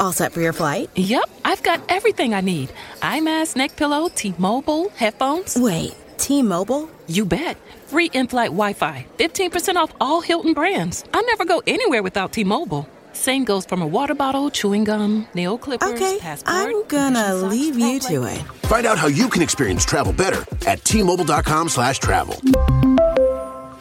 All set for your flight? Yep, I've got everything I need. IMAS, neck pillow, T-Mobile, headphones. Wait, T-Mobile? You bet. Free in-flight Wi-Fi. 15% off all Hilton brands. I never go anywhere without T-Mobile. Same goes from a water bottle, chewing gum, nail clippers, Okay, passport. I'm gonna compression socks, leave you to like- it. Find out how you can experience travel better at T-Mobile.com slash travel.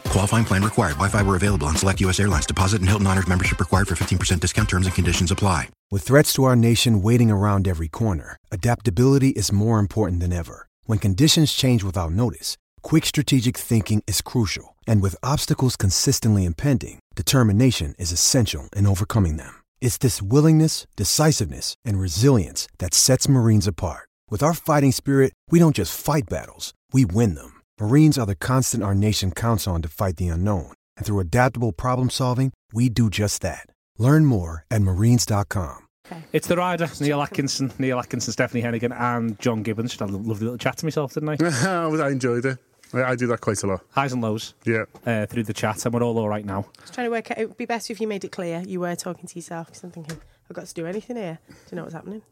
Qualifying plan required. Wi-Fi were available on select U.S. airlines. Deposit and Hilton Honors membership required for 15% discount. Terms and conditions apply. With threats to our nation waiting around every corner, adaptability is more important than ever. When conditions change without notice, quick strategic thinking is crucial. And with obstacles consistently impending, determination is essential in overcoming them. It's this willingness, decisiveness, and resilience that sets Marines apart. With our fighting spirit, we don't just fight battles, we win them. Marines are the constant our nation counts on to fight the unknown. And through adaptable problem solving, we do just that. Learn more at marines.com. It's the rider, Neil Atkinson, Neil Atkinson, Stephanie Heneghan, and John Gibbons. Just had a lovely little chat to myself, didn't I? I enjoyed it. I, I do that quite a lot. Highs and lows Yeah. uh, through the chat, and we're all all right now. I was trying to work out. It would be best if you made it clear you were talking to yourself because I'm thinking I've got to do anything here. Do you know what's happening?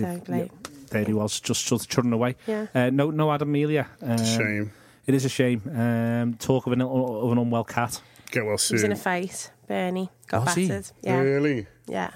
So Yeah, There he was, just sort of churning away. Yeah. Uh, no, no Adam Melia. Um, Shame. It is a shame. Um, talk of an, of an unwell cat. Get well he was in a fight. Bernie got Was he? battered. Yeah, Really? yeah.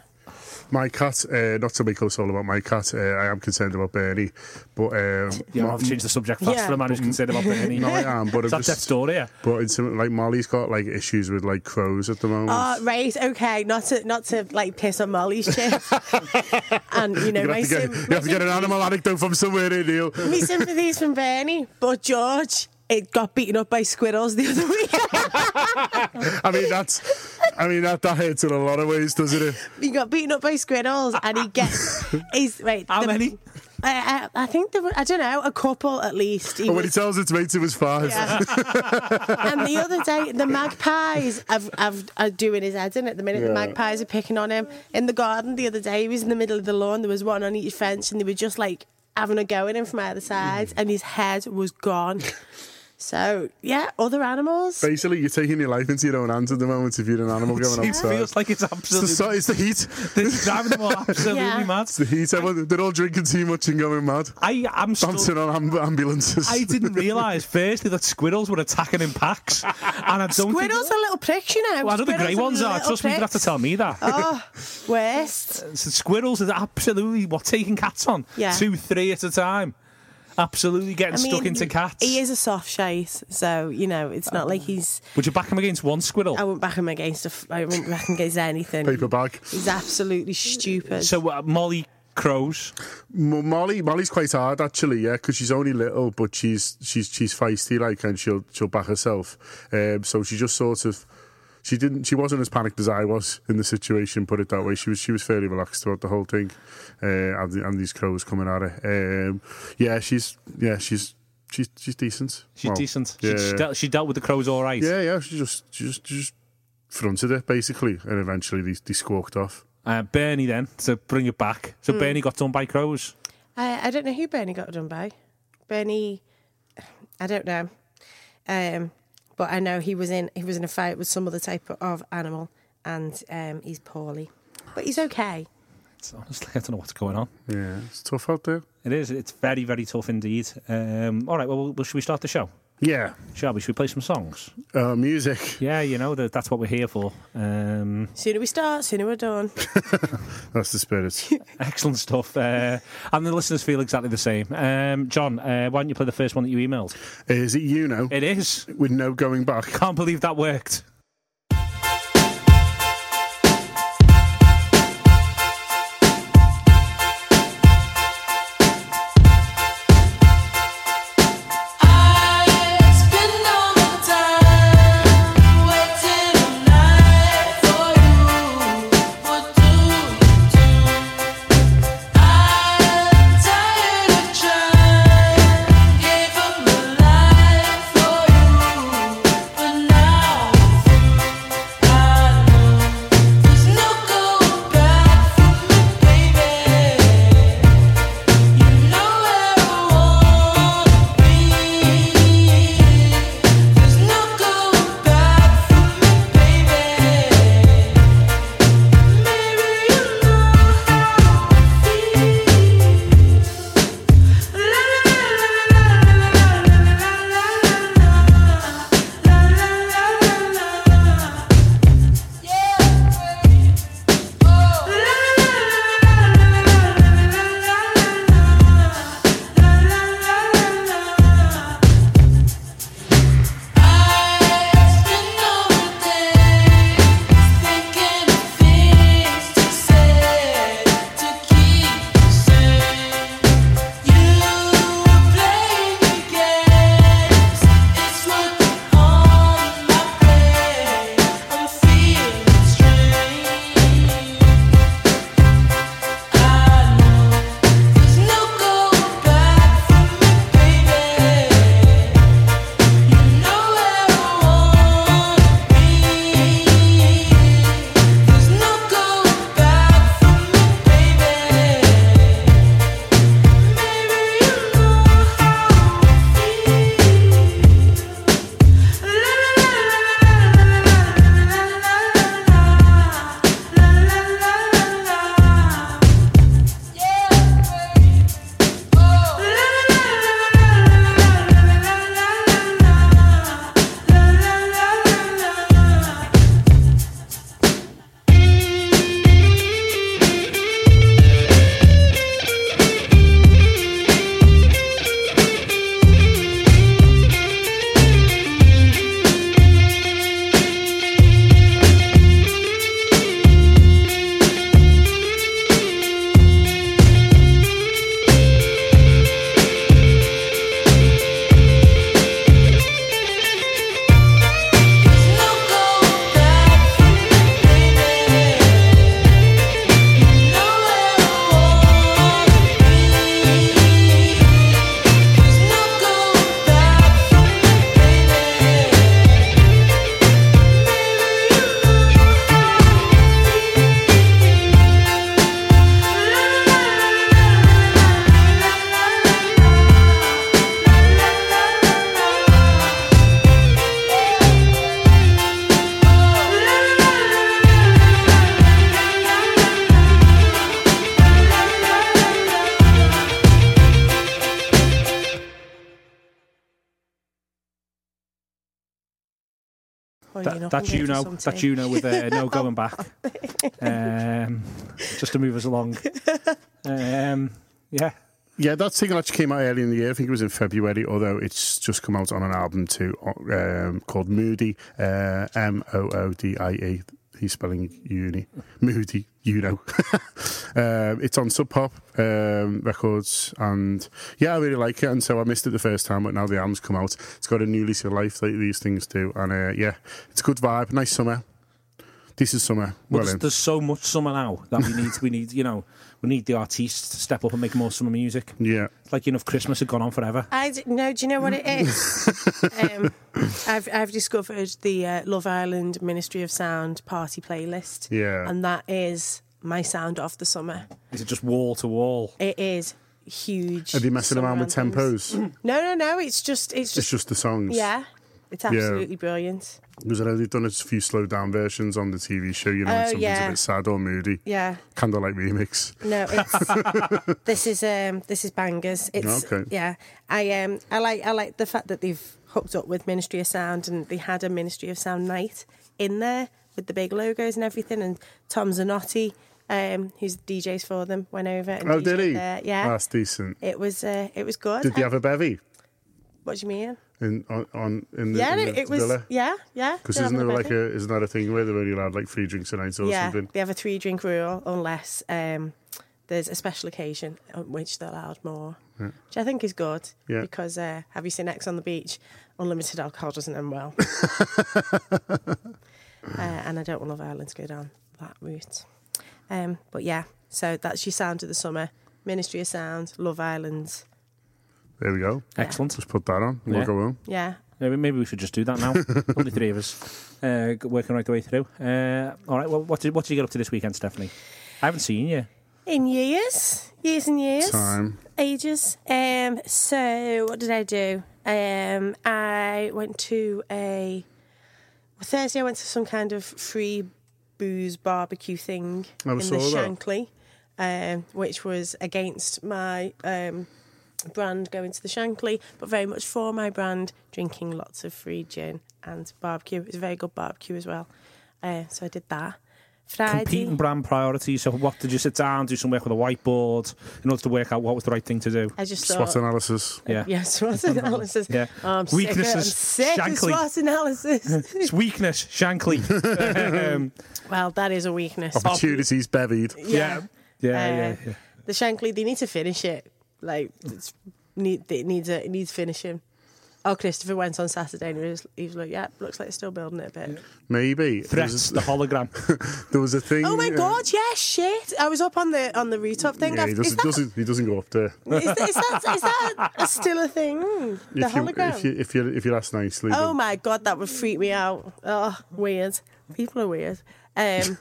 My cat, uh, not to make us all about my cat, uh, I am concerned about Bernie, but um, Yeah, Mo- I've changed the subject fast Yeah. for a man who's concerned about Bernie. no, I am, but it's I'm that that just, story? Yeah. but it's some- like Molly's got like issues with like crows at the moment. Oh, right, okay. Not to not to like piss on Molly's chip. and you know, you my, have, to get, sim- you have to get an animal anecdote from somewhere, eh, Neil. my sympathies from Bernie, but George, it got beaten up by squirrels the other week. I mean, that's, I mean that that hurts in a lot of ways, doesn't it? he got beaten up by squirrels, and he gets. He's right. How the- many? I, I, I think there were, I don't know a couple at least. He But when he was- tells its mates it was five. Yeah. and the other day, the magpies have, have, are doing his head in at the minute. The magpies are picking on him. In the garden the other day, he was in the middle of the lawn. There was one on each fence, and they were just like having a go at him from either side, and his head was gone. So, yeah, other animals. Basically, you're taking your life into your own hands at the moment if you're an animal going It outside. feels like it's It's the, absolutely. it's the heat. It's driving them all absolutely Yeah. mad. It's the heat. Everyone, they're all drinking too much and going mad. I am still. Bouncing on amb- ambulances. I didn't realise firstly that squirrels were attacking in packs, and I don't Squirrels think. are little pricks, you know. Well, I know the Squirrels grey ones are. little Trust me, you have to pricks. tell me that. Oh, worst. So squirrels are absolutely what taking cats on. Yeah. Two, three at a time. Absolutely getting I mean, stuck into cats. He is a soft shite, so you know it's not like he's. Would you back him against one squirrel? I wouldn't back him against. A, f- I wouldn't back him against anything. Paper bag. He's absolutely stupid. So uh, Molly crows. M- Molly, Molly's quite hard actually, yeah, because she's only little, but she's she's she's feisty, like, and she'll she'll back herself. Um, so she just sort of, she didn't, she wasn't as panicked as I was in the situation. Put it that way. She was she was fairly relaxed throughout the whole thing, uh, and, the- and these crows coming at her. Um, yeah, she's yeah she's she's she's decent. She's Well, decent. Yeah, She, she, dealt, she dealt with the crows all right. yeah, yeah. She just she just she just fronted it basically, and eventually they, they squawked off. Uh, Bernie then to bring it back. So Hmm. Bernie got done by crows. I, I don't know who Bernie got done by. Bernie, I don't know. Um, but I know he was in he was in a fight with some other type of animal, and um, he's poorly, but he's okay. It's honestly, I don't know what's going on. Yeah, it's tough out there. It is. It's very, very tough indeed. Um, all right. Well, well, should we start the show? Yeah, Shall we? Should we play some songs? uh, music. Yeah, you know that that's what we're here for. Um, Sooner we start, sooner we're done. That's the spirit. excellent stuff. Uh, and the listeners feel exactly the same. Um, John, uh, why don't you play the first one that you emailed? Is it you know? It is. with no going back. Can't believe that worked. That's you know. some That's you know with uh, no going back. Um, just to move us along. Um, yeah. Yeah, that single actually came out early in the year. I think it was in February, although it's just come out on an album too, um, called Moody, uh, M O O D I E. He's spelling uni. Moody, you know. um, it's on Sub Pop um, Records, and yeah, I really like it. And so I missed it the first time, but now the album's come out. It's got a new lease of life, like these things do. And uh, yeah, it's a good vibe, nice summer. This is summer. Well, Well, there's, there's so much summer now that we need. we need, you know, we need the artists to step up and make more summer music. yeah. It's like you know, if Christmas had gone on forever. I d- no. Do you know what it is? um, I've I've discovered the uh, Love Island Ministry of Sound party playlist. Yeah. and that is my sound of the summer. Is it just wall to wall? It is huge. Are they messing around with anthems. tempos? No, no, no. It's just it's just, It's just, just the songs. yeah. It's absolutely brilliant. Because they've done a few slowed down versions on the TV show, you know, when Oh, something's yeah. a bit sad or moody. Yeah. Candlelight remix. No, it's this is um this is bangers. It's Okay. yeah. I um I like I like the fact that they've hooked up with Ministry of Sound and they had a Ministry of Sound night in there with the big logos and everything and Tom Zanetti, um, who's DJs for them, went over and Oh, DJ'd did he? there. Yeah. That's decent. it was uh, it was good. Did they have a bevy what do you mean? In on, on in the, Yeah, in it, the it was villa? yeah, yeah. Because isn't there like a isn't that a thing where they're only allowed like three drinks a night or yeah, something? they have a three drink rule unless um, there's a special occasion on which they're allowed more, which I think is good. Yeah. Because uh, have you seen Ex on the beach? Unlimited alcohol doesn't end well. uh, and I don't want Love Island to go down that route. Um, but yeah, so that's your sound of the summer. Ministry of Sound, Love Island. There we go. Excellent. Just put that on. We'll Yeah. go home. Yeah. Maybe, maybe we should just do that now. Only three of us uh, g- working right the way through. Uh, all right. Well, what did what did you get up to this weekend, Stephanie? I haven't seen you. In years, years and years. Time. ages. Um, so what did I do? Um, I went to a Thursday. I went to some kind of free booze barbecue thing I in the saw that. Shankly, um, which was against my um, brand going to the Shankly, but very much for my brand, drinking lots of free gin and barbecue. It was a very good barbecue as well. Uh, so I did that. Friday. Competing brand priorities. So, what did you sit down, do some work with a whiteboard in order to work out what was the right thing to do? I just SWOT analysis. Yeah. Yeah, SWOT analysis. Yeah. Oh, I'm sick of- I'm Weaknesses, sick of Shankly. SWOT analysis. It's weakness, Shankly. um, well, that is a weakness. Opportunities bevied. yeah. Yeah, Uh, yeah, yeah. The Shankly, they need to finish it. Like, it's, need, it needs a, it needs finishing. Oh, Christopher went on Saturday and he was, he was like, yeah, looks like they're still building it a bit. Maybe. There was, the hologram. there was a thing. Oh my uh, God, yeah, shit. I was up on the on the rooftop thing. Yeah, he I've- is, doesn't, that, doesn't, he doesn't go up there. is, that, is, that, is that a, still a thing? The if, you, hologram? if, you, if, you, if you ask nicely. Oh then- my god, that would freak me out. Oh, weird. People are weird. Um,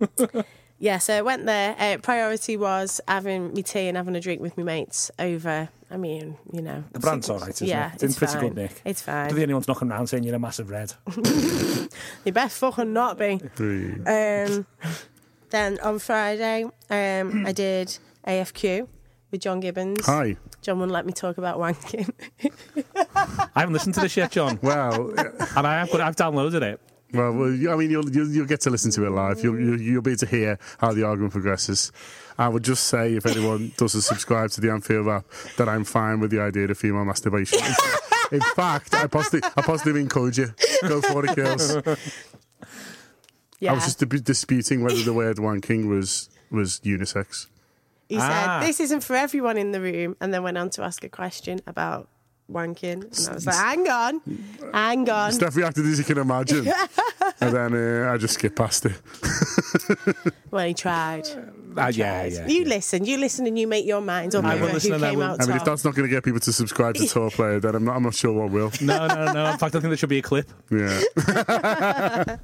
yeah, so I went there. Uh, priority was having me tea and having a drink with my mates over. I mean, you know, The brand's all right, isn't yeah, it? It's in pretty fine. good nick. It's fine. Do fine. the anyone's knocking around saying you're a massive red? You best fucking not be. Three. Um, then on Friday, um, I did AFQ with John Gibbons. Hi. John wouldn't let me talk about wanking. I haven't listened to this yet, John, Well, and I have I've downloaded it. Well, well, I mean, you'll, you'll you'll get to listen to it live. You'll, you'll you'll be able to hear how the argument progresses. I would just say, if anyone doesn't subscribe to the Anfield Wrap, that I'm fine with the idea of female masturbation. In fact, I positively, I positively encourage you. Go for it, girls. yeah. I was just dib- disputing whether the word wanking was was unisex. He Ah. said, This isn't for everyone in the room, and then went on to ask a question about wanking. And I was like, Hang on, hang on. Steph reacted as you can imagine. and then uh, I just skipped past it. Well, he tried. Ah, yeah, yeah. You listen, you listen, and you make your mind up I will over listen who and I came will- out I mean, if top. that's not going to get people to subscribe to TAW Player, then I'm not, I'm not sure what will. No, no, no. In fact, I think there should be a clip. Yeah.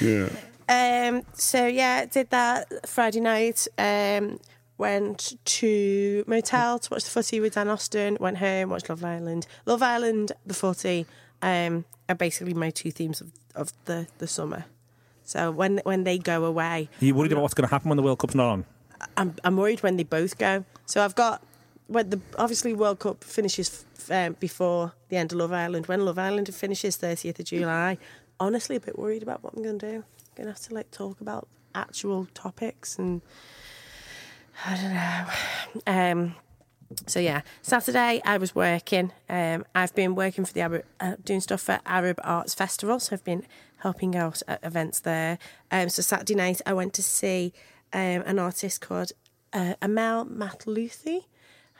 yeah. Um, so yeah, did that Friday night. Um, went to motel to watch the footy with Dan Austin. Went home, watched Love Island. Love Island, the footy, um, are basically my two themes of, of the, the summer. So when when they go away, Are you worried about what's going to happen when the World Cup's not on? I'm I'm worried when they both go. So I've got when the obviously World Cup finishes um, before the end of Love Island. When Love Island finishes 30th of July, honestly a bit worried about what I'm going to do. I'm going to have to like talk about actual topics and I don't know. Um, so yeah, Saturday I was working. Um, I've been working for the Arab, uh, doing stuff for Arab Arts Festival, so I've been helping out at events there. Um, so Saturday night I went to see um, an artist called uh, Emel Mathlouthi.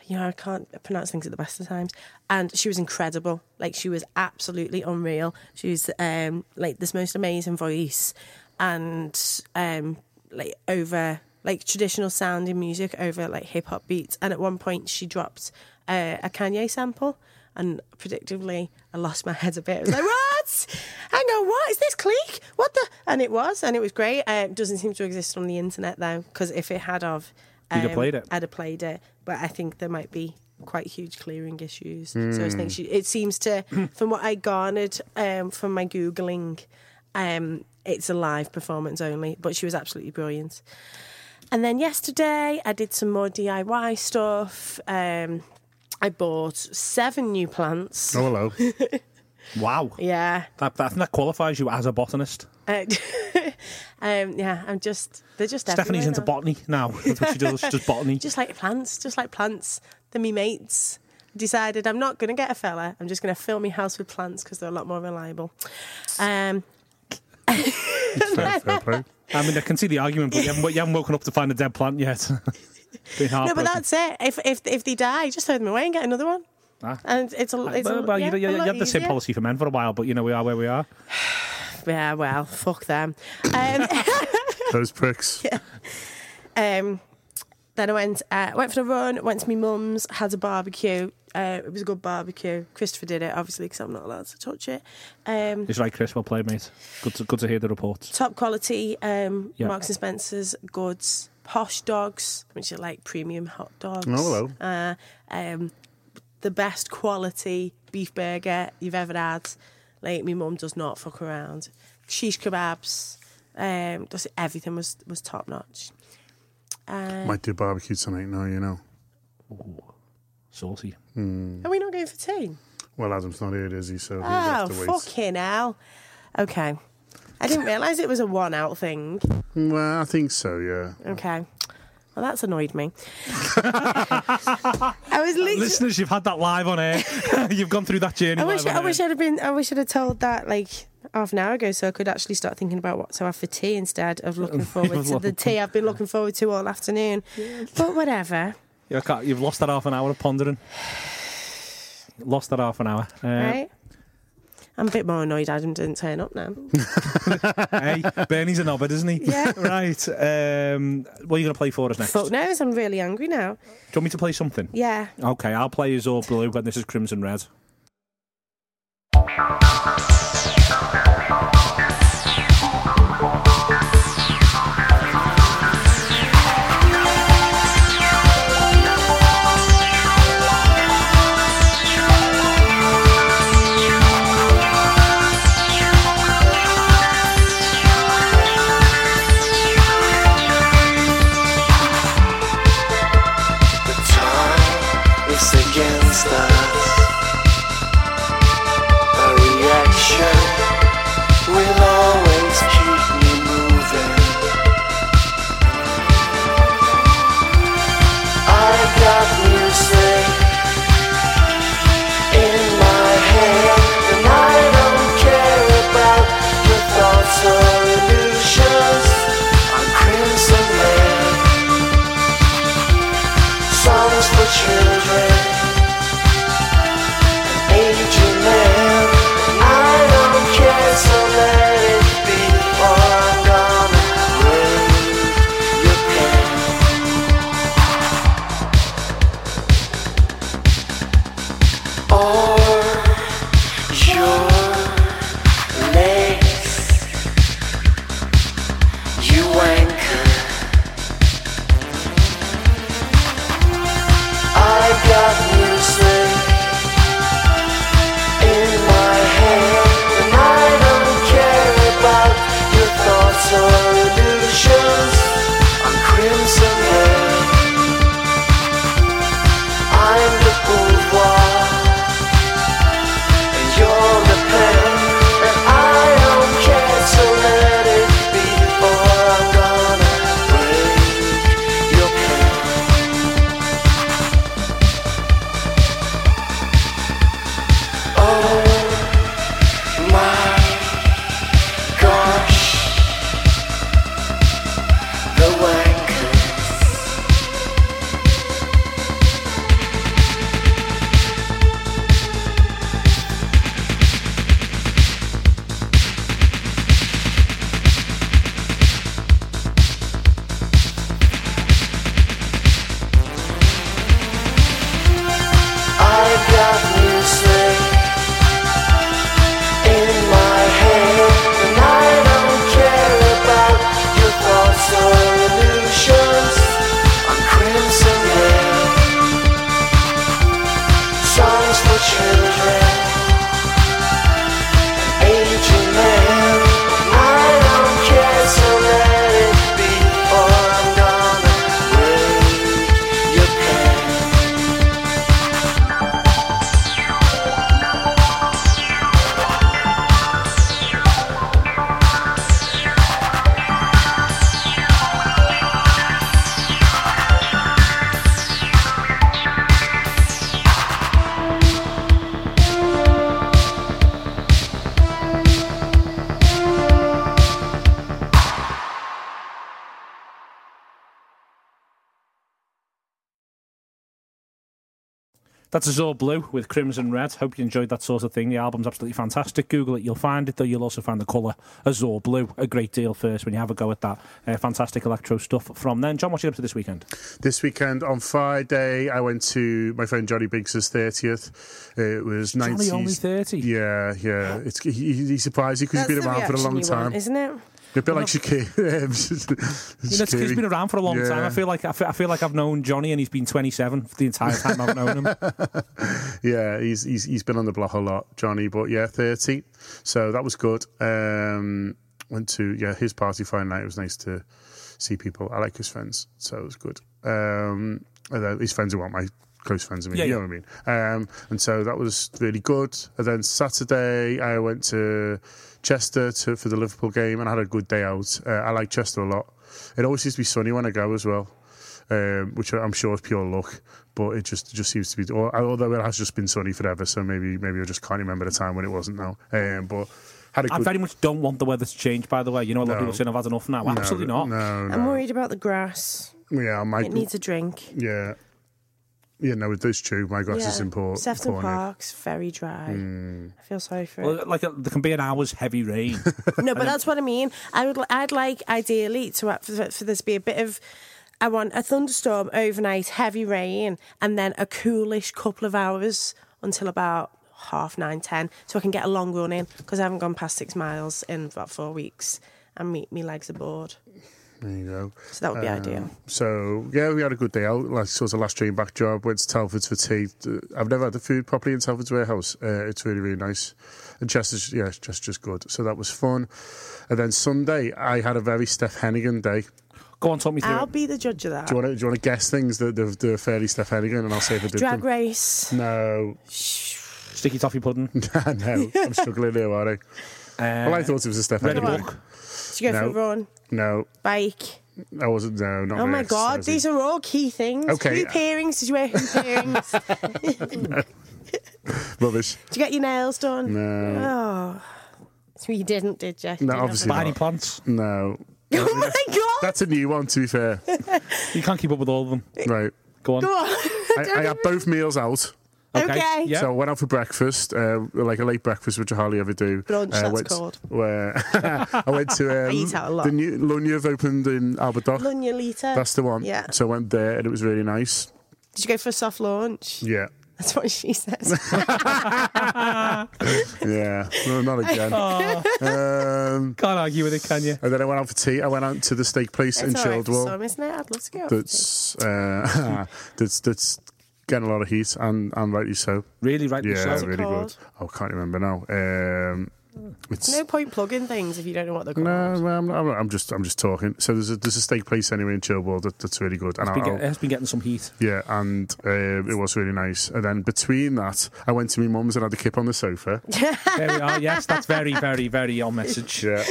You know, I can't pronounce things at the best of times. And she was incredible. Like she was absolutely unreal. She was um, like this most amazing voice, and um, like over like traditional sounding music over like hip hop beats. And at one point, she dropped uh, a Kanye sample, and predictably, I lost my head a bit. I was like, "What? Hang on, what is this clique? What the?" And it was, and it was great. Uh, it doesn't seem to exist on the internet though, because if it had of, You'd have played it. I'd have played it. But I think there might be quite huge clearing issues. So I was thinking, she, it seems to, from what I garnered um, from my googling, um, it's a live performance only. But she was absolutely brilliant. And then yesterday, I did some more DIY stuff. Um, I bought seven new plants. Oh, hello. Wow. Yeah. That, that, I think that qualifies you as a botanist. Uh, um, yeah, I'm just, they're just Stephanie's into now. botany now. That's what she does. She does botany. Just like plants, just like plants. They're me mates. Decided I'm not going to get a fella. I'm just going to fill my house with plants because they're a lot more reliable. Um, fair, fair play. I mean, I can see the argument, but you haven't, you haven't woken up to find a dead plant yet. No, but that's it. If if if they die, just throw them away and get another one. Ah. And it's a, it's well, a, well, yeah, you, you, a you had the same policy for men for a while, but you know we are where we are. Yeah, well, fuck them. Um, Those pricks. um, then I went uh, went for a run, went to my mum's, had a barbecue. Uh, it was a good barbecue. Christopher did it, obviously, because I'm not allowed to touch it. Um, It's right, Chris. Well played, mate. Good to, good to hear the reports. top quality um, Yeah. Marks and Spencer's goods, posh dogs, which are like premium hot dogs. Oh, hello. Uh, um, the best quality beef burger you've ever had. Like my mum does not fuck around. Shish kebabs, um, just everything was was top notch. Uh, Might do barbecue tonight now, you know. Saucy. Hmm. are we not going for tea? Well, Adam's not here, is he? So he'll Oh, have to wait. fucking hell. Okay. I didn't realise it was a one out thing. Well, I think so, yeah. Okay. Well, that's annoyed me. I was literally. Listeners, you've had that live on air. you've gone through that journey. I wish live on I air. wish I'd have been. I wish I'd have told that like half an hour ago, so I could actually start thinking about what to have for tea instead of looking forward to the tea I've been looking forward to all afternoon. But whatever, You You've lost that half an hour of pondering. Lost that half an hour. Uh, right? I'm a bit more annoyed Adam didn't turn up now. hey, Bernie's a knobhead, isn't he? Yeah. Right. Um, what are you going to play for us next? Fuck knows, I'm really angry now. Do you want me to play something? Yeah. Okay, I'll play Azure Blue, and this is crimson red. That's Azure Blue with Crimson Red. Hope you enjoyed that sort of thing. The album's absolutely fantastic. Google it, you'll find it, though you'll also find the colour Azure Blue a great deal first when you have a go at that. Uh, fantastic electro stuff from then. John, what you up to this weekend? This weekend on Friday, I went to my friend Johnny Biggs's 30th. It was Johnny 90s. only 30? Yeah, yeah. It's, he, he's surprised because he's That's been the around for a long reaction you want, time. isn't it? A bit like Shakir. You know, it's he's been around for a long time. I feel like I feel, I feel like I've known Johnny and he's been 27 for the entire time I've known him. Yeah, he's, he's he's been on the block a lot, Johnny. But yeah, thirty. So that was good. Um, went to yeah his party Friday night. It was nice to see people. I like his friends, so it was good. Um, his friends are what my close friends. I mean, Yeah, you yeah. know what I mean. Um, and so that was really good. And then Saturday I went to Chester to, for the Liverpool game and I had a good day out. Uh, I like Chester a lot. It always seems to be sunny when I go as well um, which I'm sure is pure luck. But it just just seems to be, or- although it has just been sunny forever, so maybe maybe I just can't remember the time when it wasn't now. Um, but had a I very much don't want the weather to change, by the way. You know, a lot of people saying I've had enough now. no, Absolutely not. No, I'm worried about the grass. Yeah, my It needs a drink. yeah, yeah. No, with this true. My grass is yeah. important. Sefton Park's very dry. Hmm. I feel sorry for it. Like, uh, there can be an hour's heavy rain. No, but that's what I mean. I would, I'd like ideally to have- for, for this to be a bit of. I want a thunderstorm overnight, heavy rain, and then a coolish couple of hours until about half nine, ten, so I can get a long run in because I haven't gone past six miles in about four weeks, and me, me legs are bored. There you go. So that would be Um, ideal. So yeah, we had a good day out. Like sort of last train back job. Went to Telford's for tea. Uh, I've never had the food properly in Telford's warehouse. Uh, it's really really nice. And Chester's yeah, it's just just good. So that was fun. And then Sunday, I had a very Steph Heneghan day. Go on, talk me through I'll it. be the judge of that. Do you want to do you want to guess things that they're, they're fairly Steph Heneghan, and I'll say if I did Drag them. race. No, Sticky toffee pudding. no, I'm struggling here, are I? Uh, Well, I thought it was a Steph Read a Heneghan. book. Did you go for No. a run? No, Bike. I wasn't. No, not. Oh really my god, these are all key things. Okay. Hoop earrings. Did you wear hoop earrings? Did rubbish. you get your nails done? No, Oh. So you didn't, did you? Did you obviously not? Spiny not. plants. no. Oh my god! That's a new one, to be fair. You can't keep up with all of them. Right. Go on. Go on. I, I had both meals out. Okay. Yeah. So I went out for breakfast, uh, like a late breakfast, which I hardly ever do. Brunch, uh, that's went, called. Where I went to um, eat out a lot. the new Lunya have opened in Albert Dock. Lunya Lita. That's the one. Yeah. So I went there and it was really nice. Did you go for a soft launch? Yeah. That's what she says. Yeah. No, not again. um, Can't argue with it, can you? and then I went out for tea. I went out to the steak place in it's all right for Childwall. some, isn't it? I'd love to go. out for tea. That's uh, that's that's getting a lot of heat and and rightly so. Really, rightly Yeah, so. Really good. Oh, I can't remember now. Um, it's No point plugging things if you don't know what they're called. No, well, I'm, I'm, I'm just I'm just talking. So there's a there's a steak place anyway in Childwall that, that's really good, and It's been, I'll, get, it's been getting some heat. yeah, and uh, it was really nice. And then between that, I went to my mum's and had a kip on the sofa. There we are. Yes, that's very, very, very on message. Yeah,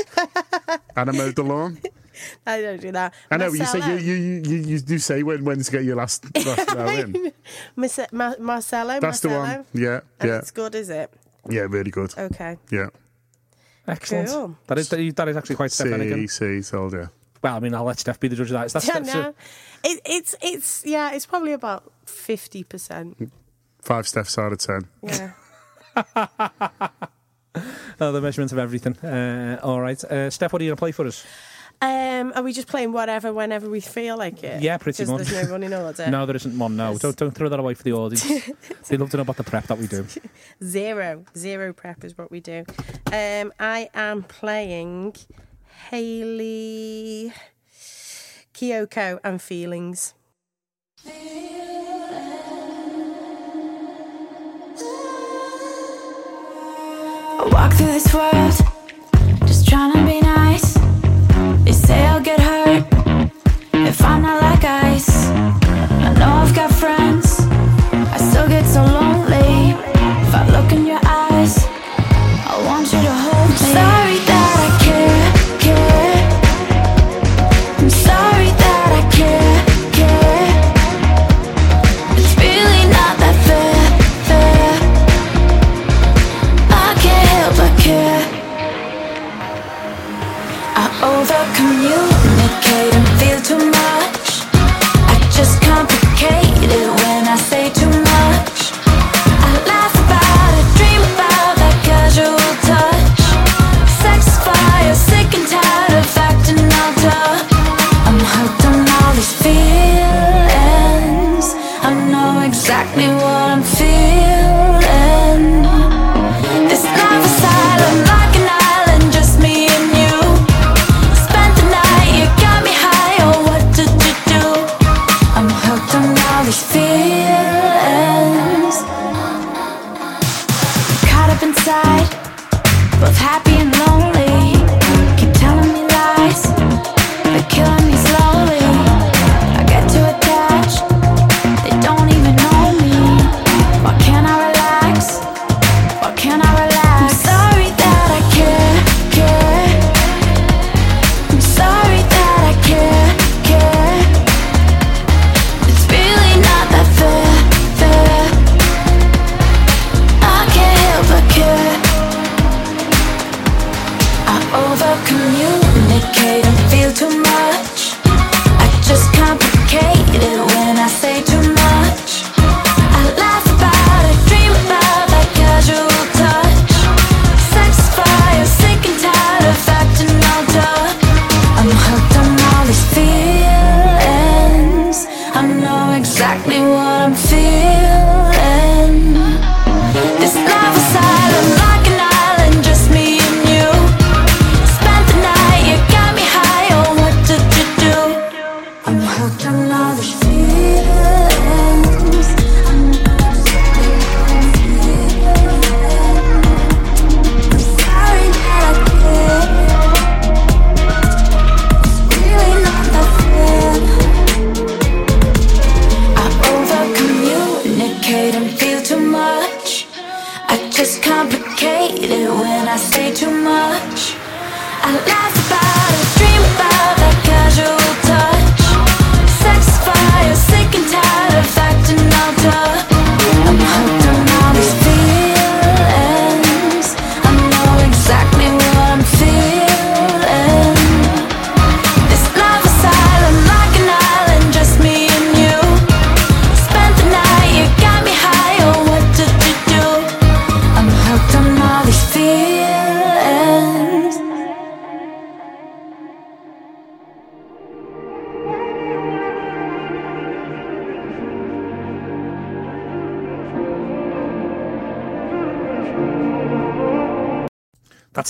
and I mowed the lawn. I don't do that. I know but you say Marcello. you you, you you do say when when to get your last last row in. Marce- Ma- Marcello. That's the one. Yeah, And yeah, it's good, is it? yeah. Really good. Okay. Yeah. Excellent. Cool. That is that is actually quite Steph See, Heneghan. see, told you. Well, I mean, I'll let Steph be the judge of that. Is that Yeah, Steph's, no. It, it's it's yeah, it's probably about fifty percent. Five steps out of ten. Yeah. oh, the measurement of everything. Uh, all right. Uh, Steph, what are you going to play for us? Um, are we just playing whatever whenever we feel like it? Yeah, pretty Because much. There's no running order. No, there isn't one. No, don't, don't throw that away for the audience. they love to know about the prep that we do. Zero. Zero prep is what we do. Um, I am playing Hayley Kiyoko and Feelings. I walk through this world just trying to be I'm not like ice. I know I've got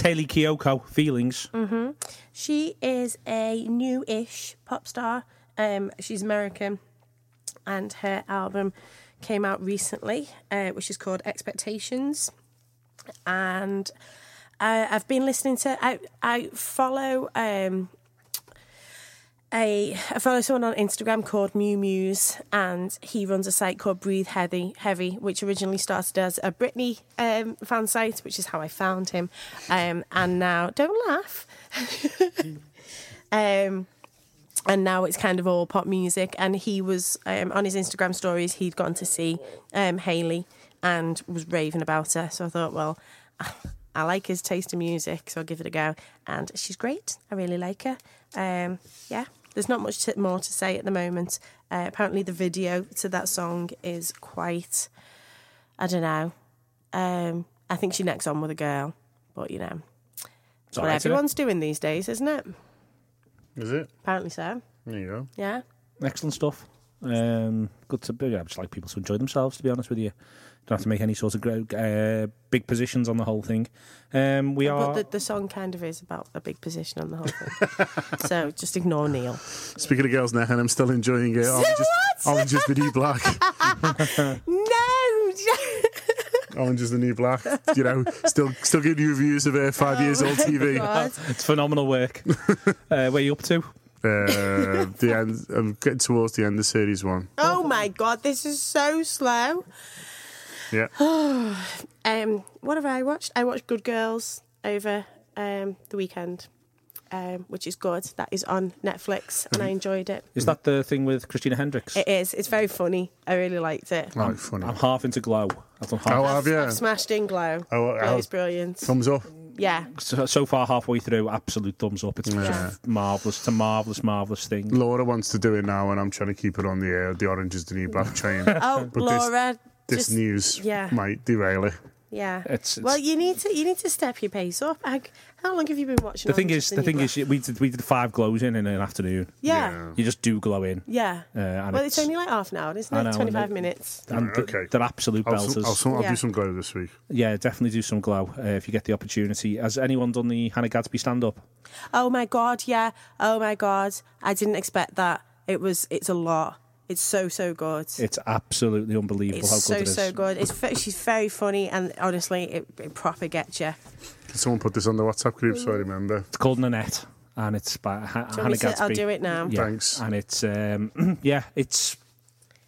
That's Hayley Kiyoko, Feelings. hmm She is a new-ish pop star. Um, she's American, and her album came out recently, uh, which is called Expectations. And uh, I've been listening to. I I follow um, a I follow someone on Instagram called MuuMuse, and he runs a site called Breathe Heavy, Heavy, which originally started as a Britney um, fan site, which is how I found him, um, and now don't laugh. um, and now it's kind of all pop music. And he was um, on his Instagram stories. He'd gone to see um, Hayley and was raving about her. So I thought, well, I like his taste in music, so I'll give it a go. And she's great. I really like her. Um, yeah, there's not much to, more to say at the moment. Uh, apparently, the video to that song is quite. I don't know. Um, I think she necks on with a girl, but you know, it's what alright, isn't it? everyone's doing these days, isn't it? Is it? Apparently so. There you go. Yeah. Excellent stuff. Um, good to be. I just like people to enjoy themselves. To be honest with you, don't have to make any sort of gro- uh, big positions on the whole thing. Um, we are. But the, the song kind of is about a big position on the whole thing. so just ignore Neil. Speaking of girls' now, and I'm still enjoying it. Orange is, Orange is the new black. no! Orange is the new black. You know, still still giving you reviews of uh, five years old TV. it's phenomenal work. uh, where you up to? Uh, the end. I'm getting towards the end of the series one. Oh my god, this is so slow. Yeah. um, what have I watched? I watched Good Girls over um, the weekend, um, which is good. That is on Netflix, and I enjoyed it. Is that the thing with Christina Hendricks? It is. It's very funny. I really liked it. Oh, funny. I'm half into Glow. I've done half. Oh, have you? I've smashed in Glow. Oh, Yeah, how- it's brilliant. Thumbs up. Yeah. So, so far, halfway through, absolute thumbs up. It's Yeah. just marvelous. It's a marvelous, marvelous thing. Laura wants to do it now, and I'm trying to keep it on the air. The orange is the new black chain. Oh, But Laura. This, this just- news yeah. might derail it. Yeah. It's- well, you need to you need to step your pace up. I, how long have you been watching? The thing is, the thing New is, we did we did five glows in in an afternoon. Yeah. You just do glow in. Yeah. Uh, and well, it's, only like half an hour, isn't it? Twenty five minutes. and Right, okay. they're absolute I'll, belters. some, I'll, some, I'll Yeah. do some glow this week. Yeah, definitely do some glow uh, if you get the opportunity. Has anyone done the Hannah Gadsby stand up? Oh my god, yeah. Oh my god, I didn't expect that. It was. It's a lot. It's so so good. It's absolutely unbelievable It's how so good it is. so so good. It's ve- she's very funny, and honestly, it, it proper gets you. Can someone put this on the WhatsApp group so I remember? It's called Nanette, and it's by ha- Do you want Hannah me to- Gadsby. I'll do it now. Yeah, Thanks. And it's um, yeah, it's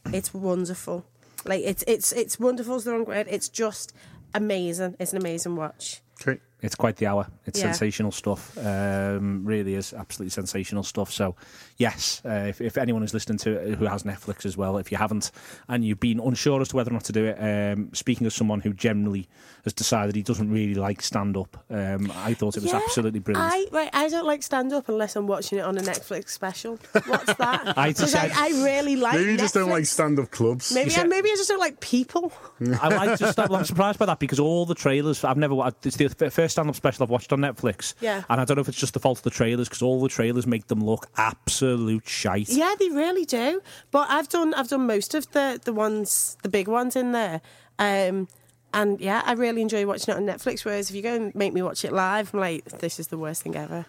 It's wonderful. Like it's it's it's wonderful. Is the wrong word. It's just amazing. It's an amazing watch. Okay. It's quite the hour. It's Yeah. sensational stuff. Um, really is absolutely sensational stuff. So, yes, uh, if, if anyone is listening to it who has Netflix as well, if you haven't and you've been unsure as to whether or not to do it, um, speaking as someone who generally has decided he doesn't really like stand up, um, I thought it was Yeah, absolutely brilliant. I right, I don't like stand up unless I'm watching it on a Netflix special. What's that? I, decided- I really like. Maybe you just don't like stand up clubs. Maybe I, maybe I just don't like people. I, I just, I'm surprised by that because all the trailers I've never watched. It's the first stand-up special I've watched on Netflix. Yeah. and I don't know if it's just the fault of the trailers because all the trailers make them look absolute shite. Yeah, they really do. But I've done I've done most of the the ones the big ones in there. Um and yeah, I really enjoy watching it on Netflix. Whereas if you go and make me watch it live, I'm like, this is the worst thing ever.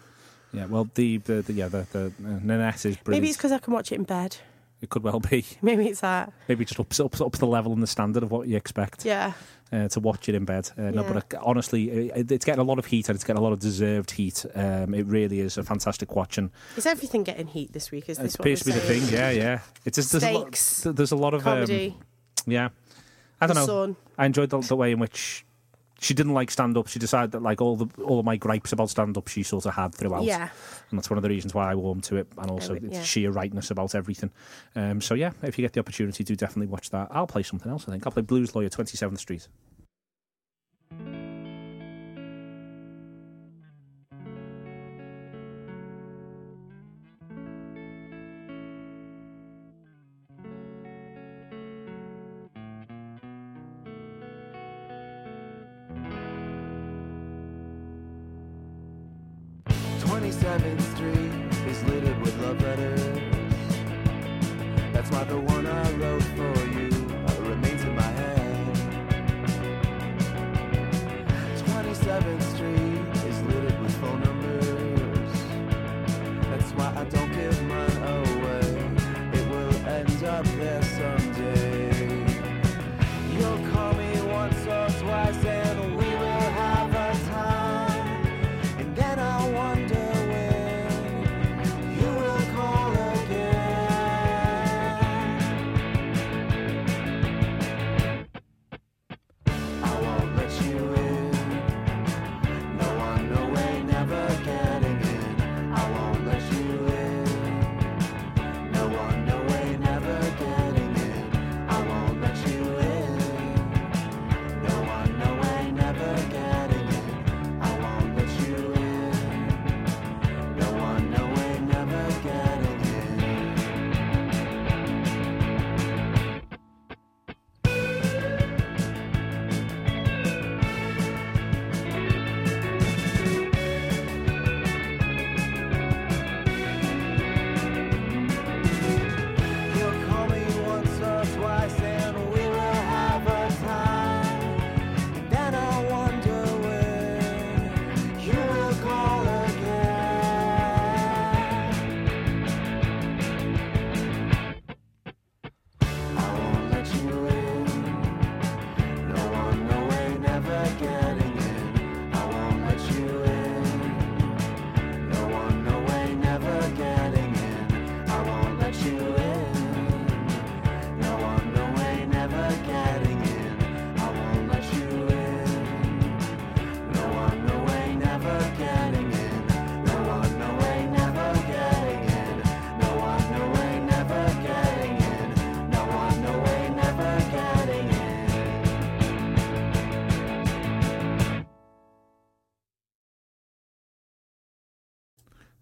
Yeah, well, the the, the yeah the, the uh, Nanette is brilliant. Maybe it's because I can watch it in bed. it could well be. Maybe it's that. Maybe just ups, ups ups the level and the standard of what you expect. Yeah. Uh, to watch it in bed. Uh, No, Yeah. but uh, honestly, it, it's getting a lot of heat and it's getting a lot of deserved heat. Um, it really is a fantastic watching. Is everything getting heat this week? Is this what appears to be the thing. Yeah, yeah. It's just there's a lot, there's a lot of um, Comedy. yeah. I don't know. Sun. I enjoyed the, the way in which she didn't like stand up. She decided that like all the all of my gripes about stand up, she sort of had throughout. Yeah. and that's one of the reasons why I warmed to it, and also would- yeah. sheer rightness about everything. Um, so yeah, if you get the opportunity to definitely watch that. I'll play something else. I think I'll play Blues Lawyer, Twenty Seventh Street. Street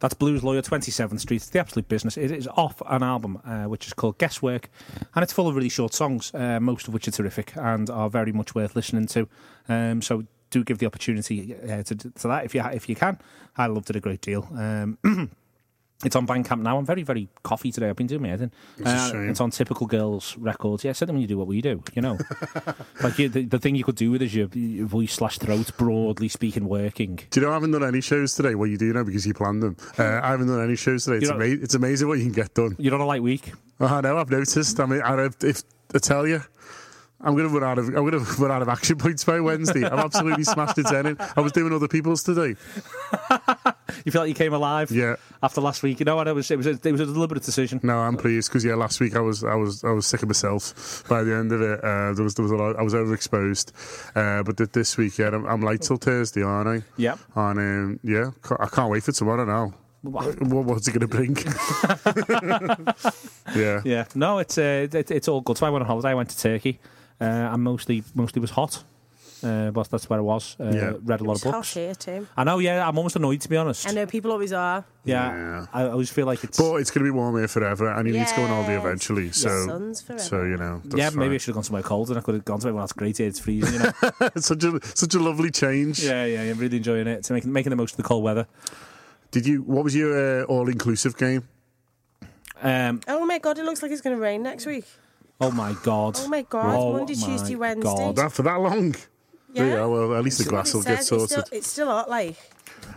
That's Blues Lawyer, 27th Street. It's the absolute business. It is off an album uh, which is called Guesswork, and it's full of really short songs, uh, most of which are terrific and are very much worth listening to. Um, so do give the opportunity uh, to, to that if you if you can. I loved it a great deal. Um, It's on Bandcamp now. I'm very, very coffee today. I've been doing my head in. It's shame. it's on Typical Girls Records. Yeah, said them when you do what we do, you know. like you, the, the thing you could do with is your, your voice slash throat, broadly speaking, working. Do you know I haven't done any shows today? Well, you do know because you planned them. Uh, I haven't done any shows today. It's, ama- it's amazing what you can get done. You're on a light week. Oh, I know. I've noticed. I mean, I, if I tell you, I'm gonna run out of I'm gonna run out of action points by Wednesday. I've absolutely smashed it in. I was doing other people's today. You feel like you came alive. Yeah. After last week, you know, and it was it was a, it was a deliberate decision. No, I'm pleased because yeah, last week I was I was I was sick of myself. By the end of it, uh, there was there was a lot. I was overexposed. Uh, but th- this week, yeah, I'm, I'm late till Thursday, aren't I? Yep. And um, yeah, I can't wait for tomorrow now. What, what's it going to bring? yeah. Yeah. No, it's uh, it, it's all good. So I went on holiday. I went to Turkey, uh, and mostly mostly was hot. Uh, but that's where it was. Uh, Yeah. Read a lot It's of hot books. here too. I know. Yeah, I'm almost annoyed to be honest. I know people always are. Yeah, Yeah. I, I always feel like it's. But it's going to be warm here forever, and you need to go on holiday Yes. eventually. So, sun's forever. so you know, that's yeah, maybe I should have gone somewhere cold, and I could have gone somewhere when it's great here. It's freezing, you know. It's such a such a lovely change. yeah, yeah, I'm really enjoying it. It's making making the most of the cold weather. Did you? What was your uh, all inclusive game? Um, Oh my god, it looks like it's going to rain next week. oh my god. Oh my god, Oh Monday, my Tuesday, Wednesday. God. That for that long? Yeah. well, at least the glass will what get says. It's sorted. still, it's still hot, like.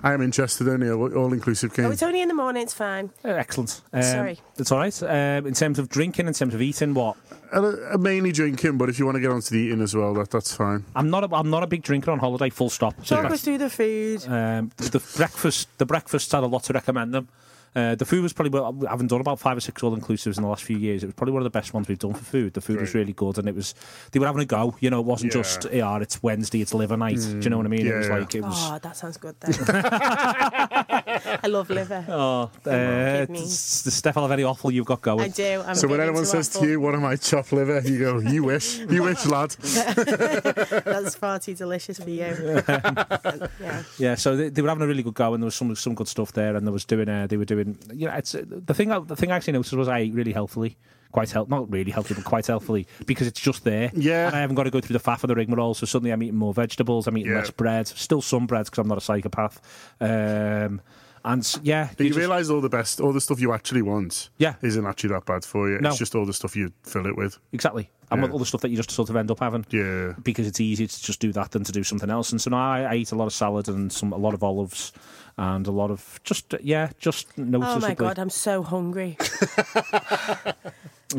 I am interested in the all inclusive game. Oh, it's only in the morning. It's fine. Uh, excellent. Um, Sorry. That's all right. Um, in terms of drinking, in terms of eating, what? Uh, uh, mainly drinking, but if you want to get onto the eating as well, that that's fine. I'm not. A, I'm not a big drinker on holiday. Full stop. So Talk us through the food. Um, the, the breakfast, the breakfasts had a lot to recommend them. Uh, the food was probably. Well, I haven't done about five or six all inclusives in the last few years. It was probably one of the best ones we've done for food. The food was really good, and it was. They were having a go. You know, it wasn't Yeah. just yeah, it's Wednesday, it's liver night. Do you know what I mean? it was yeah. like it was. Oh, that sounds good then. I love liver. Oh, Come on, uh, kidneys. it's the Stefan very awful you've got going. I do. I'm so when big anyone into says to you, "What am I chop liver?" you go, "You wish, you wish, lad." That's far too delicious for you. yeah. Yeah, so they, they were having a really good go, and there was some some good stuff there, and there was doing. Uh, they were doing. You know, it's the thing. I- The thing I actually noticed was I ate really healthily, quite health, not really healthy, but quite healthily because it's just there. Yeah. and I haven't got to go through the faff of the rigmarole. So suddenly I'm eating more vegetables. I'm eating Yeah. less bread. Still some bread because I'm not a psychopath. Um, and yeah, But you just- realise all the best, all the stuff you actually want, Yeah. isn't actually that bad for you. No. It's just all the stuff you fill it with. exactly. And Yeah. all the stuff that you just sort of end up having. Yeah. because it's easier to just do that than to do something else. And so now I, I eat a lot of salad and some a lot of olives and a lot of just yeah, just noticeable. Oh my god, I'm so hungry.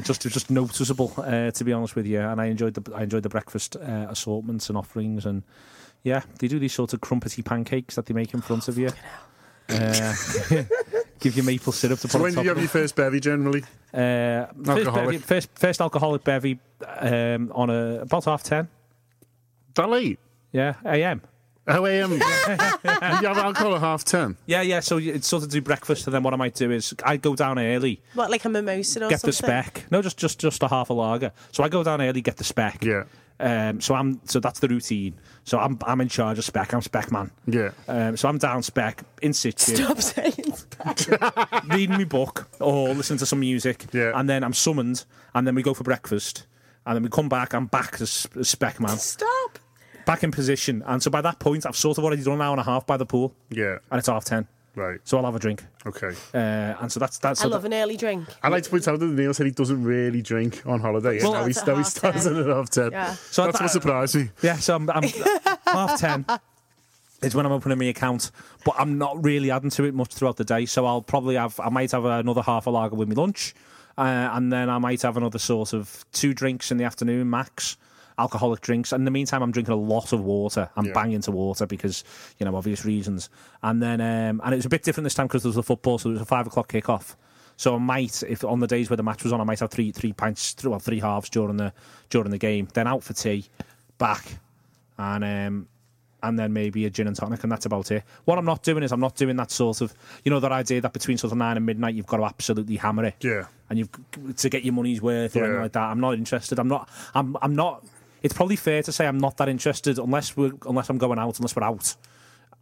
just just noticeable uh, to be honest with you. And I enjoyed the I enjoyed the breakfast uh, assortments and offerings and yeah, they do these sort of crumpety pancakes that they make in front of you. Uh, give you maple syrup to put So when top did you have your first bevy generally? Uh, first, Alcoholic. bevy, first, first alcoholic bevy um, on a about half ten. That late? Yeah, a.m. Oh, a.m. you have alcohol at half ten. Yeah, yeah. So you- it's sort of do breakfast, and then what I might do is I go down early, What, like a mimosa or get something? the spec. No, just just just a half a lager. So I go down early, get the spec. Yeah. Um, so I'm so that's the routine. So I'm I'm in charge of spec. I'm spec man. Yeah. Um, so I'm down spec in situ, Stop saying spec. reading my book or listening to some music. Yeah. And then I'm summoned, and then we go for breakfast, and then we come back. I'm back as, as spec man, Stop. Back in position. And so by that point, I've sort of already done an hour and a half by the pool, Yeah. and it's half ten. Right. So I'll have a drink. Okay. Uh, and so that's that's. I so love an early drink. I like to point out that Neil said he doesn't really drink on holiday. Well, now he, Starts at now he half starts 10. at half ten. Yeah. So That's that- what surprised me. Yeah, so I'm, I'm half ten is when I'm opening my account, but I'm not really adding to it much throughout the day. So I'll probably have, I might have another half a lager with my lunch, uh, and then I might have another sort of two drinks in the afternoon max. Alcoholic drinks. And in the meantime, I'm drinking a lot of water. I'm Yeah. banging to water because, you know, obvious reasons. And then, um, and it was a bit different this time because there was a football, so it was a five o'clock kickoff. So I might, if on the days where the match was on, I might have three three pints, three, well, three halves during the during the game. Then out for tea, back, and um, and then maybe a gin and tonic, and that's about it. What I'm not doing is I'm not doing that sort of, you know, that idea that between sort of nine and midnight you've got to absolutely hammer it, Yeah. and you've to get your money's worth or Yeah. anything like that. I'm not interested. I'm not. I'm. I'm not. It's probably fair to say I'm not that interested unless we're unless I'm going out, unless we're out.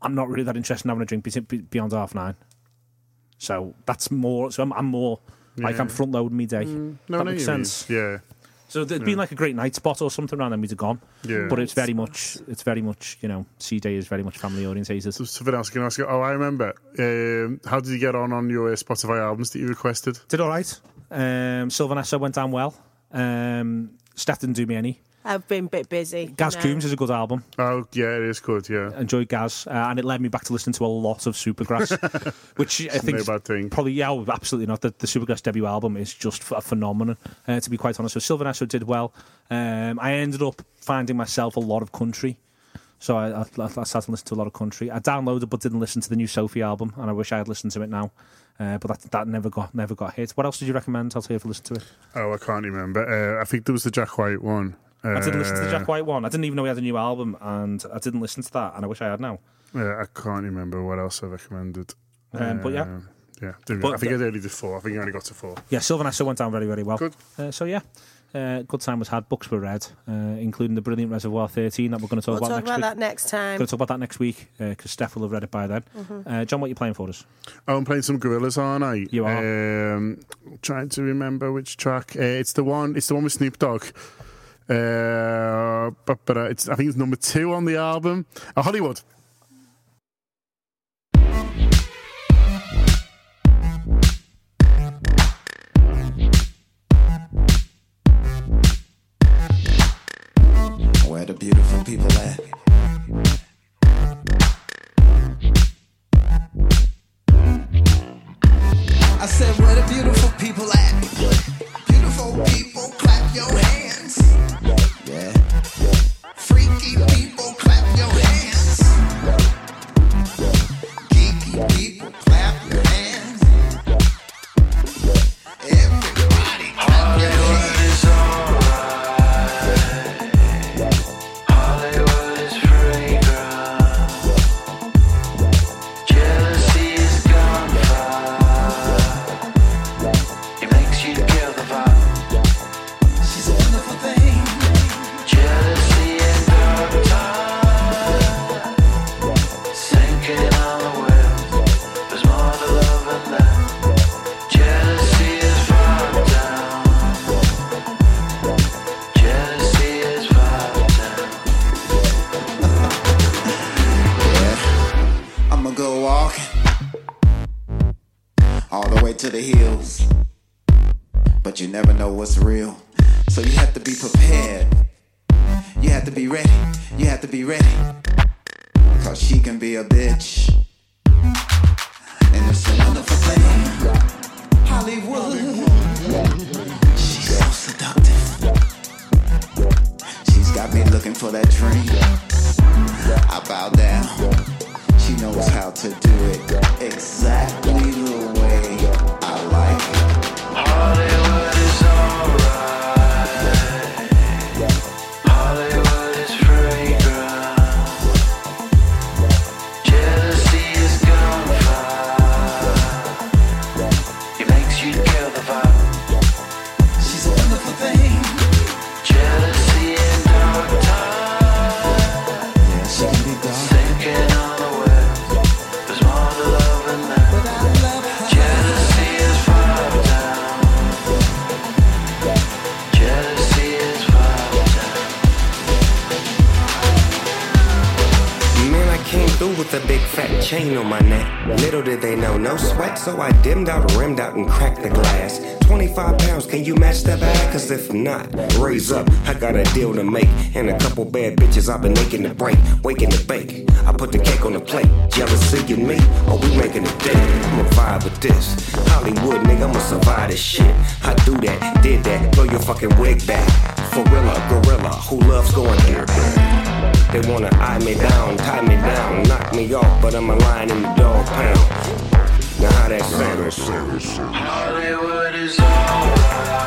I'm not really that interested in having a drink be- be- beyond half nine. So that's more. So I'm, I'm more like I'm front loading me day. Mm, that no, no, makes you mean, sense. Yeah. So there's Yeah. been like a great night spot or something around and we'd have gone. Yeah. But it's very much, it's very much, you know, C Day is very much family orientated. Something else I can ask you. Oh, I remember. Um, how did you get on on your Spotify albums that you requested? Did all right. Um, Sylvan Esso went down well. Um, Steph didn't do me any. I've been a bit busy. Gaz No. Coombs is a good album. Oh, yeah, it is good, yeah. Enjoyed Gaz, uh, and it led me back to listen to a lot of Supergrass, which I think no is bad thing. probably yeah, oh, absolutely not. The, the Supergrass debut album is just a phenomenon, uh, to be quite honest. So Sylvan Esso did well. Um, I ended up finding myself a lot of country. So I, I, I started to listen to a lot of country. I downloaded but didn't listen to the new Sophie album, and I wish I had listened to it now. Uh, but that that never got never got hit. What else did you recommend? I'll tell you if I listened to it. Oh, I can't remember. Uh, I think there was the Jack White one. Uh, I didn't listen to the Jack White one. I didn't even know he had a new album, and I didn't listen to that. And I wish I had now. Yeah, I can't remember what else I recommended. Um, but yeah. Um, yeah. Didn't- But I think the- I only did four. I think I only got to four. Yeah, Sylvan Esso went down very, very well. Good. Uh, so yeah, uh, good time was had. Books were read, uh, including the brilliant Reservoir 13 that we're going to talk We'll about talk next about week. that next time. Going to talk about that next week because Steph will have read it by then. Mhm. Uh, John, what are you playing for us? Oh, I'm playing some Gorillaz, aren't I? You are. Um, trying to remember which track. Uh, it's the one. It's the one with Snoop Dogg. But but uh, it's I think it's number two on the album. Uh, Hollywood. Where the beautiful people at? I said, where the beautiful people at? Beautiful people, clap your hands. If not, raise up. I got a deal to make. And a couple bad bitches I've been making to break, waking the bake. I put the cake on the plate. Jealousy and me, or we making a date. I'ma vibe with this. Hollywood, nigga, I'ma survive this shit. I do that, did that, throw your fucking wig back. Forilla, gorilla, who loves going here? They wanna eye me down, tie me down, knock me off, but I'm a lion in the dog pound. Now how that sound? Hollywood is alright.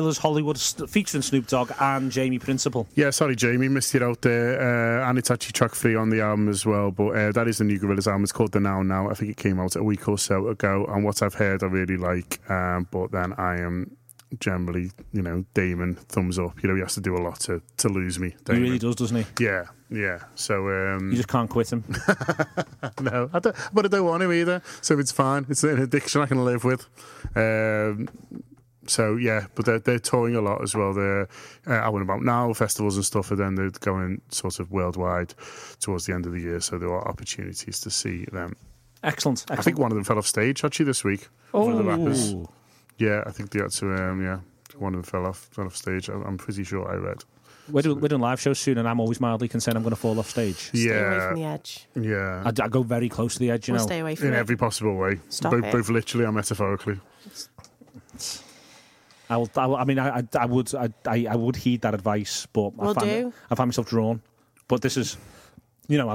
Gorillaz Hollywood featuring Snoop Dogg and Jamie Principle. Yeah, sorry, Jamie, missed it out there. Uh, and it's actually track three on the album as well. But uh, that is the new Gorillaz album. It's called The Now Now. I think it came out a week or so ago. And what I've heard, I really like. Um, but then I am generally, you know, Damon, thumbs up. You know, he has to do a lot to, to lose me. He really does, doesn't he? Yeah, yeah. So um, You just can't quit him. no, I don't, but I don't want him either. So it's fine. It's an addiction I can live with. Um, so yeah, but they're, they're touring a lot as well. They're uh, out and about now, festivals and stuff, and then they're going sort of worldwide towards the end of the year. So there are opportunities to see them. Excellent. I think one of them fell off stage actually this week. One of the rappers. Oh. Yeah, I think they had to. Um, yeah, one of them fell off fell off stage. I- I'm pretty sure I read. We're doing, we're doing live shows soon, and I'm always mildly concerned I'm going to fall off stage. Stay away yeah, from the edge. yeah. I, I go very close to the edge, you We'll know. stay away from in it. every possible way, Stop both, it. both literally and metaphorically. I will. I, will- I mean, I, I, I would. I, I, I would heed that advice, but I Will find, do. I find myself drawn. But this is, you know,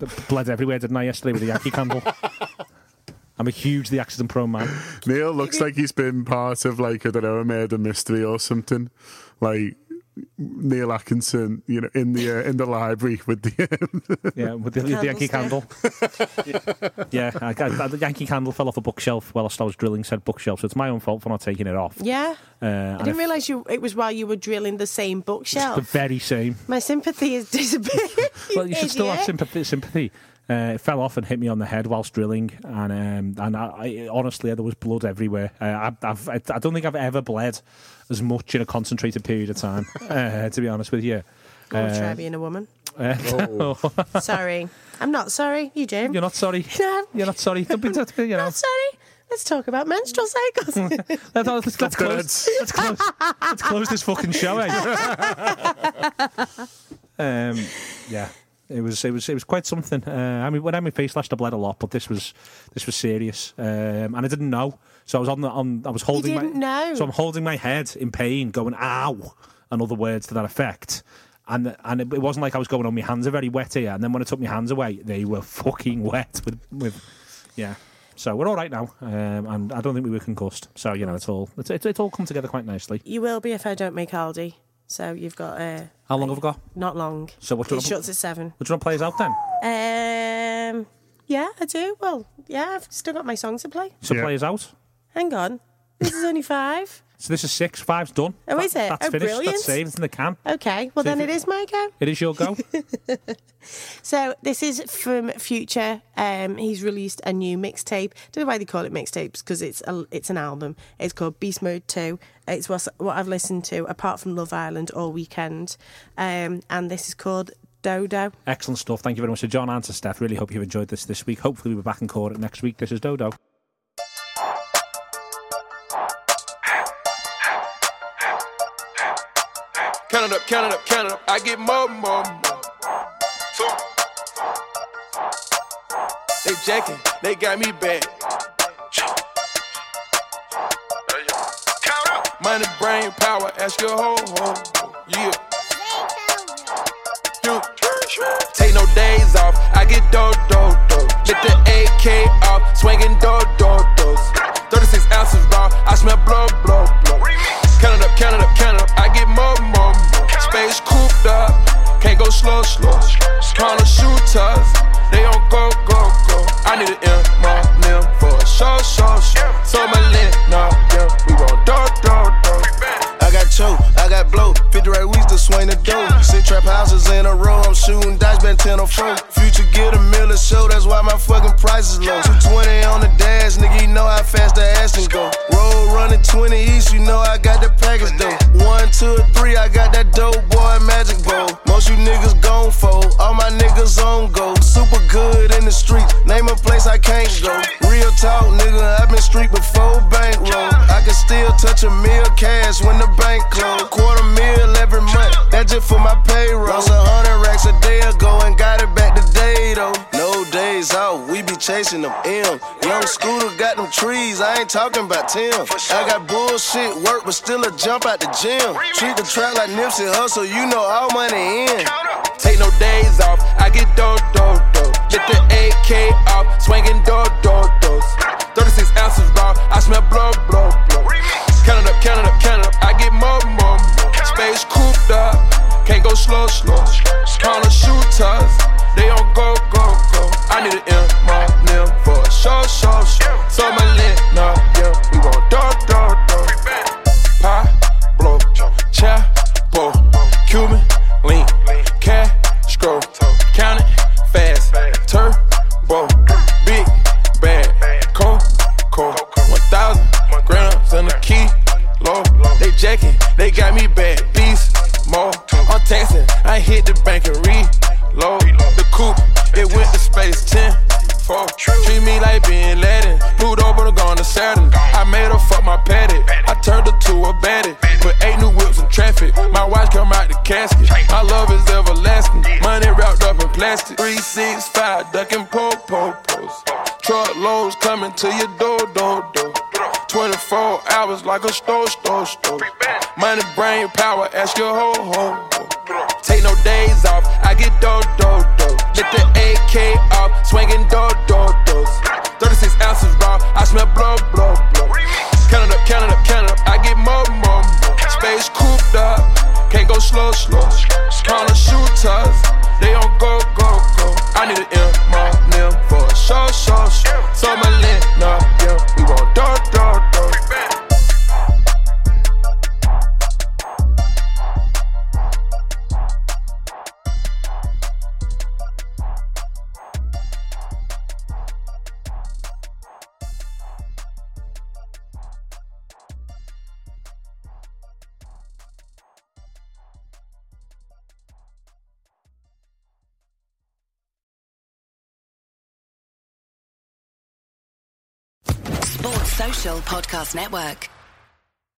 I bled everywhere, didn't I, yesterday with the Yankee candle? I'm a hugely accident prone man. Neil looks like he's been part of like I don't know a murder mystery or something. Like Neil Atkinson, you know, in the uh, in the library with the Yeah, with the, the Yankee candle. yeah, I, I, the Yankee candle fell off a bookshelf whilst I was drilling said bookshelf, so it's my own fault for not taking it off. Yeah. Uh, I didn't realise you it was while you were drilling the same bookshelf, the very same. My sympathy is disappeared. well, you should still have sympathy. sympathy. Uh, it fell off and hit me on the head whilst drilling, and um, and I, I honestly there was blood everywhere. Uh, I, I've, I, I don't think I've ever bled as much in a concentrated period of time. uh, to be honest with you, I'll Uh, try being a woman. uh, sorry. I'm not sorry. You do. You're not sorry. No. You're not sorry. Don't be, you know. Not sorry. Let's talk about menstrual cycles. Let's, let's, let's, close, let's, close, let's close this fucking show. Eh? um, yeah, it was it was it was quite something. Uh, I mean, when I had my face lashed, I bled a lot, but this was this was serious, um, and I didn't know. So I was on the on. I was holding didn't my know. so I'm holding my head in pain, going "ow," and other words to that effect. And and it, it wasn't like I was going on. My hands are very wet here, and then when I took my hands away, they were fucking wet with with yeah. So we're all right now, um, and I don't think we were concussed. So you know, it's all it's, it's, it's all come together quite nicely. you will be if I don't make Aldi. So you've got uh, How long have we got? not long. So what do you It want- shuts at seven. Would you want to play us out then? Um, yeah, I do. Well, yeah, I've still got my song to play. So Yeah. play us out. Hang on. This is only five. So this is six, five's done. Oh, is it? That's Oh, finished. brilliant. That's saved. It's in the can. Okay, well So then it you- my go. It is your go. So this is from Future. Um, he's released a new mixtape. Don't know why they call it mixtapes because it's a, it's an album. It's called Beast Mode Two. It's what what I've listened to apart from Love Island all weekend, um, and this is called Doh Doh. Excellent stuff. Thank you very much to John and to Steph. Really hope you've enjoyed this this week. Hopefully we'll be back in court next week. This is Doh Doh. Count it up, count it up, count it up. I get more, more, more. So, they jacking, they got me back. Money, brain, power, ask your whole, whole, yeah. You take no days off. I get do do do. Let the AK off, swinging talking about Tim. I got bullshit work, but still a jump out the gym. Treat the trap like Nipsey Hussle, you know all money in. Take no days off. I get do do do. Get the AK off, swinging do do Network.